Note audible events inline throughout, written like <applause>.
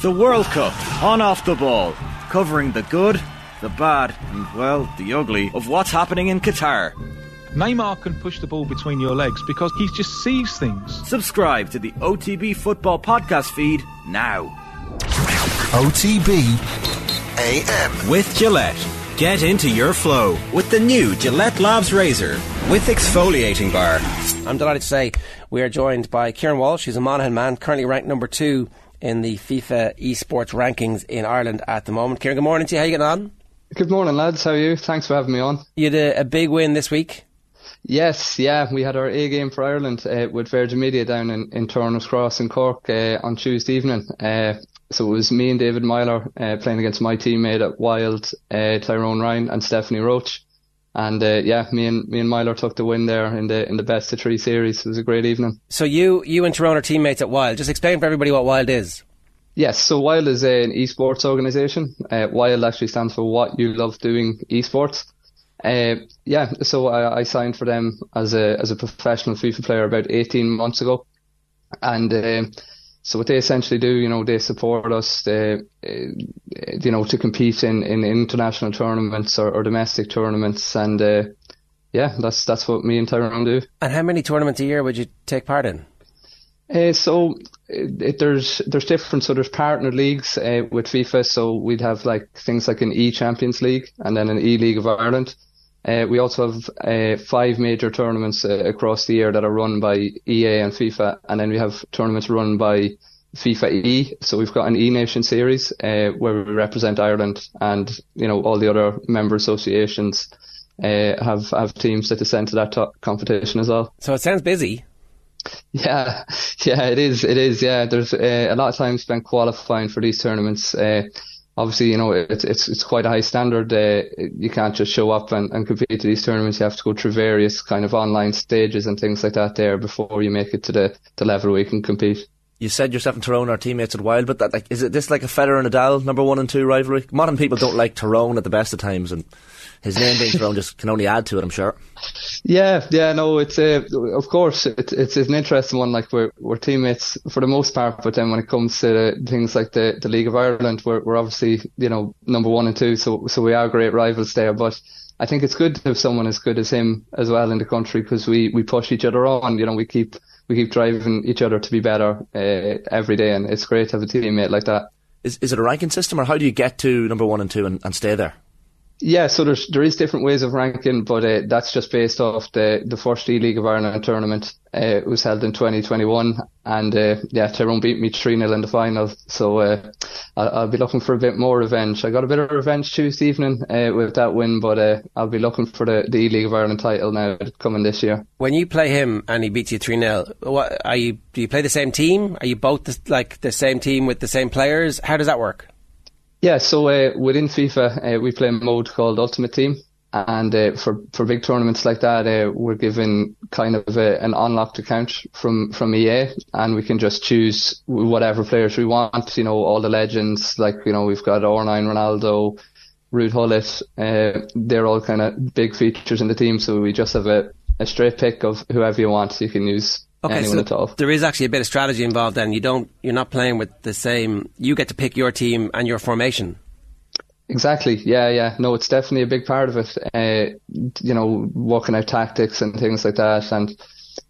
The World Cup, on off the ball, covering the good, the bad, and well, the ugly of what's happening in Qatar. Neymar can push the ball between your legs because he just sees things. Subscribe to the OTB Football Podcast feed now. OTB AM. With Gillette. Get into your flow with the new Gillette Labs Razor with exfoliating bar. I'm delighted to say we are joined by Kieran Walsh. He's a Monaghan man, currently ranked number two in the FIFA esports rankings in Ireland at the moment. Kieran, good morning to you. How are you getting on? Good morning, lads. How are you? Thanks for having me on. You had a, a big win this week. Yes, yeah, we had our A game for Ireland uh, with Virgin Media down in, in Turner's Cross in Cork uh, on Tuesday evening. Uh, so it was me and David Meyler uh, playing against my teammate at Wylde, uh, Tyrone Ryan and Stephanie Roche. And uh, yeah, me and me and Meyler took the win there in the in the best of three series. It was a great evening. So you you and Tyrone are teammates at Wylde. Just explain for everybody what Wylde is. Yes, so Wylde is an esports organisation. Uh, Wylde actually stands for What You Love Doing Esports. Uh, yeah, so I, I, signed for them as a as a professional FIFA player about 18 months ago, and uh, so what they essentially do, you know, they support us, they, uh, you know, to compete in, in international tournaments or, or domestic tournaments, and uh, yeah, that's that's what me and Tyrone do. And how many tournaments a year would you take part in? Uh, so it, it, there's there's different so there's partner leagues uh, with FIFA. So we'd have like things like an E Champions League and then an E League of Ireland. Uh, we also have uh, five major tournaments uh, across the year that are run by EA and FIFA, and then we have tournaments run by FIFA E. So we've got an E Nation series uh, where we represent Ireland, and you know all the other member associations uh, have have teams that descend to that to- competition as well. So it sounds busy. Yeah, <laughs> yeah, it is. It is. Yeah, there's uh, a lot of time spent qualifying for these tournaments obviously, you know, it's it's it's quite a high standard. Uh, you can't just show up and, and compete to these tournaments. You have to go through various kind of online stages and things like that there before you make it to the, the level where you can compete. You said yourself and Tyrone are teammates at Wylde, but that like is it this like a Federer and Nadal number one and two rivalry? Monaghan people don't like Tyrone at the best of times, and his name being Tyrone just can only add to it. I'm sure. Yeah, yeah, no, it's uh, of course it's it's an interesting one. Like we're we're teammates for the most part, but then when it comes to things like the, the League of Ireland, we're we're obviously you know number one and two, so so we are great rivals there. But I think it's good to have someone as good as him as well in the country because we we push each other on. You know, we keep we keep driving each other to be better uh, every day, and it's great to have a teammate like that. Is is it a ranking system, or how do you get to number one and two and, and stay there? Yeah, so there's there is different ways of ranking, but uh, that's just based off the the first E League of Ireland tournament. Uh, it was held in 2021, and uh, yeah, Tyrone beat me 3 0 in the final. So uh, I'll, I'll, be looking for a bit more revenge. I got a bit of revenge Tuesday evening uh, with that win, but uh, I'll be looking for the, the E League of Ireland title now coming this year. When you play him and he beats you 3 0, what are you? Do you play the same team? Are you both the, like the same team with the same players? How does that work? Yeah, so uh, within FIFA, uh, we play a mode called Ultimate Team, and uh, for for big tournaments like that, uh, we're given kind of a, an unlocked account from from EA, and we can just choose whatever players we want. You know, all the legends, like you know, we've got R9 Ronaldo, Ruud Gullit, uh, they're all kind of big features in the team. So we just have a, a straight pick of whoever you want. So You can use Okay, so there is actually a bit of strategy involved. Then you don't, you're not playing with the same. You get to pick your team and your formation. Exactly. Yeah, yeah. No, it's definitely a big part of it. Uh, you know, working out tactics and things like that, and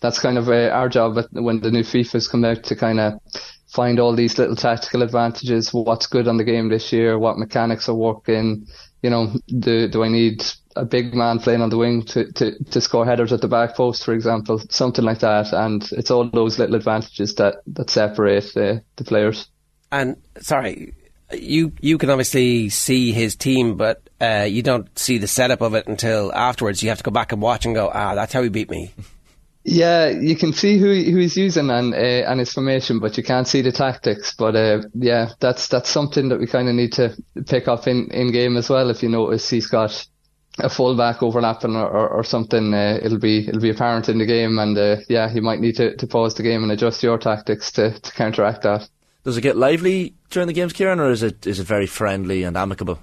that's kind of uh, our job when the new FIFA's come out to kind of find all these little tactical advantages. What's good on the game this year? What mechanics are working? You know, do do I need a big man playing on the wing to, to, to score headers at the back post, for example, something like that. And it's all those little advantages that, that separate the, the players. And sorry, you you can obviously see his team, but uh, you don't see the setup of it until afterwards. You have to go back and watch and go, ah, that's how he beat me. <laughs> Yeah, you can see who who he's using and uh, and his formation, but you can't see the tactics. But uh, yeah, that's that's something that we kind of need to pick up in, in game as well. If you notice, he's got a fullback overlapping or, or, or something, uh, it'll be it'll be apparent in the game, and uh, yeah, you might need to, to pause the game and adjust your tactics to, to counteract that. Does it get lively during the games, Kieran, or is it is it very friendly and amicable?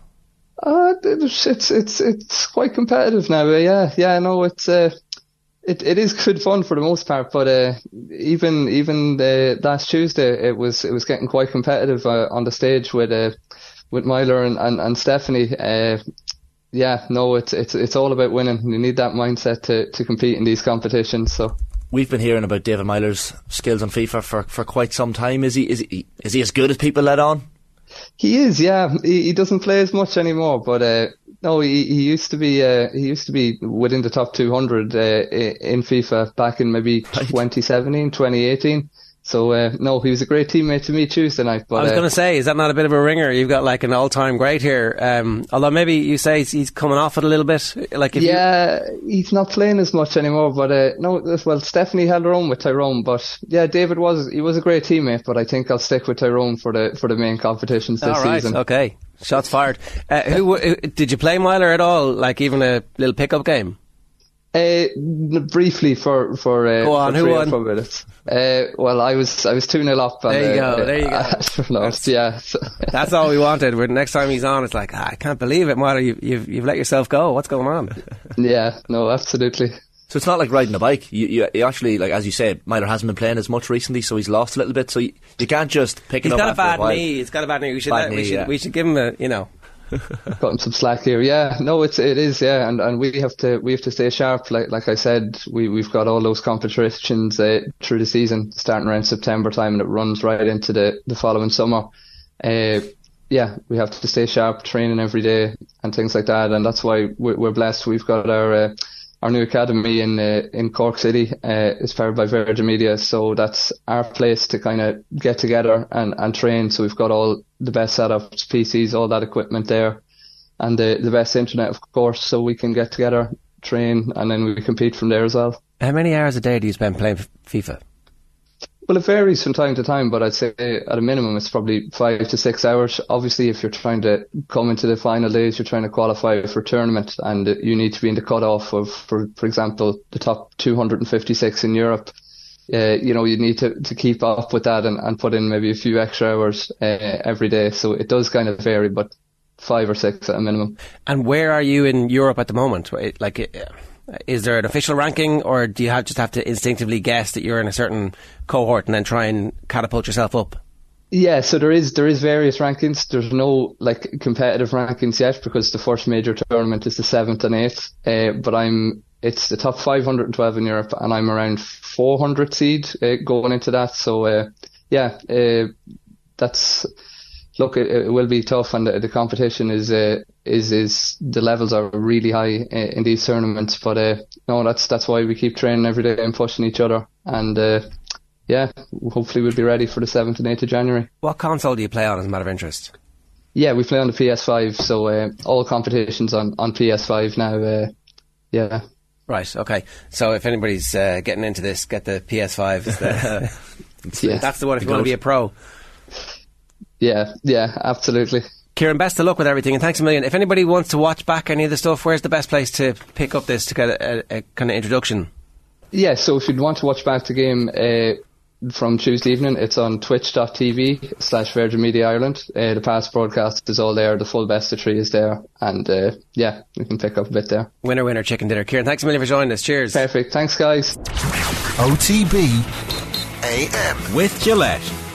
Uh, it's it's it's it's quite competitive now. Yeah, yeah, no, it's uh, it, it is good fun for the most part, but uh, even even the last Tuesday, it was it was getting quite competitive uh, on the stage with uh, with Meyler and, and, and Stephanie. Uh, yeah, no, it's it's it's all about winning. You need that mindset to, to compete in these competitions. So We've been hearing about David Meyler's skills on FIFA for, for quite some time. Is he is he is he as good as people let on? he is, yeah. He, he doesn't play as much anymore, but uh, no, he, he used to be uh, he used to be within the top 200 uh, in FIFA back in maybe <laughs> 2017, 2018. So uh, no, he was a great teammate to me Tuesday night. But I was uh, going to say, is that not a bit of a ringer? You've got like an all-time great here. Um, although maybe you say he's, he's coming off it a little bit. Like if you- yeah, he's not playing as much anymore. But uh, no, well, Stephanie held her own with Tyrone. But yeah, David was he was a great teammate. But I think I'll stick with Tyrone for the for the main competitions this all right, season. okay. Shots fired. Uh, who, who did you play Meyler at all? Like even a little pickup game? Uh, briefly for for uh, Go on, for who three or won? four minutes. Uh, well, I was I was two 0 up. and, There you uh, go, there you go. <laughs> I don't know, yeah. so- <laughs> That's all we wanted. Where next time he's on, it's like ah, I can't believe it, Meyler. You, you've you've let yourself go. What's going on? <laughs> yeah, no, absolutely. So it's not like riding a bike. You, you, you actually, like as you said, Meyler hasn't been playing as much recently, so he's lost a little bit. So you, you can't just pick it He's up got a bad while. knee. He's got a bad knee. We should Bad let- we should yeah. we should give him a you know. Got him some slack here. Yeah, no, it's it is. Yeah, and, and we have to we have to stay sharp. Like like I said, we we've got all those competitions uh, through the season, starting around September time, and it runs right into the the following summer. Uh, yeah, we have to stay sharp, training every day, and things like that. And that's why we're, we're blessed. We've got our uh, our new academy in uh, in Cork City. Uh, it's powered by Virgin Media, so that's our place to kind of get together and, and train. So we've got all the best setups, PCs, all that equipment there, and the the best internet, of course, so we can get together, train, and then we compete from there as well. How many hours a day do you spend playing FIFA? Well, it varies from time to time, but I'd say at a minimum it's probably five to six hours. Obviously, if you're trying to come into the final days, you're trying to qualify for tournament, and you need to be in the cutoff of, for for example, the top 256 in Europe. Uh, you know, you need to, to keep up with that and, and put in maybe a few extra hours uh, every day. So it does kind of vary, but five or six at a minimum. And where are you in Europe at the moment? Like, uh, is there an official ranking, or do you have, just have to instinctively guess that you're in a certain cohort and then try and catapult yourself up? Yeah, so there is there is various rankings. There's no like competitive rankings yet because the first major tournament is the seventh and eighth. Uh, but I'm it's the top 512 in Europe, and I'm around 400 seed uh, going into that. So uh, yeah, that's look. It, it will be tough, and the, the competition is uh, is is the levels are really high uh, in these tournaments. But uh, no, that's that's why we keep training every day and pushing each other and. Uh, yeah, hopefully we'll be ready for the 7th and 8th of January. What console do you play on as a matter of interest? Yeah, we play on the PS5, so uh, all competitions on, on PS5 now. Uh, yeah. Right, okay. So if anybody's uh, getting into this, get the PS5. <laughs> The- Yeah. That's the one if you want to be a pro. Yeah, yeah, absolutely. Kieran, best of luck with everything and thanks a million. If anybody wants to watch back any of the stuff, where's the best place to pick up this to get a, a, a kind of introduction? Yeah, so if you'd want to watch back the game uh, from Tuesday evening, it's on twitch.tv slash Virgin Media Ireland. Uh, the past broadcast is all there, the full best of three is there, and uh, yeah, you can pick up a bit there. Winner, winner, chicken dinner. Kieran, thanks a million for joining us. Cheers. Perfect. Thanks, guys. OTB AM. With Gillette.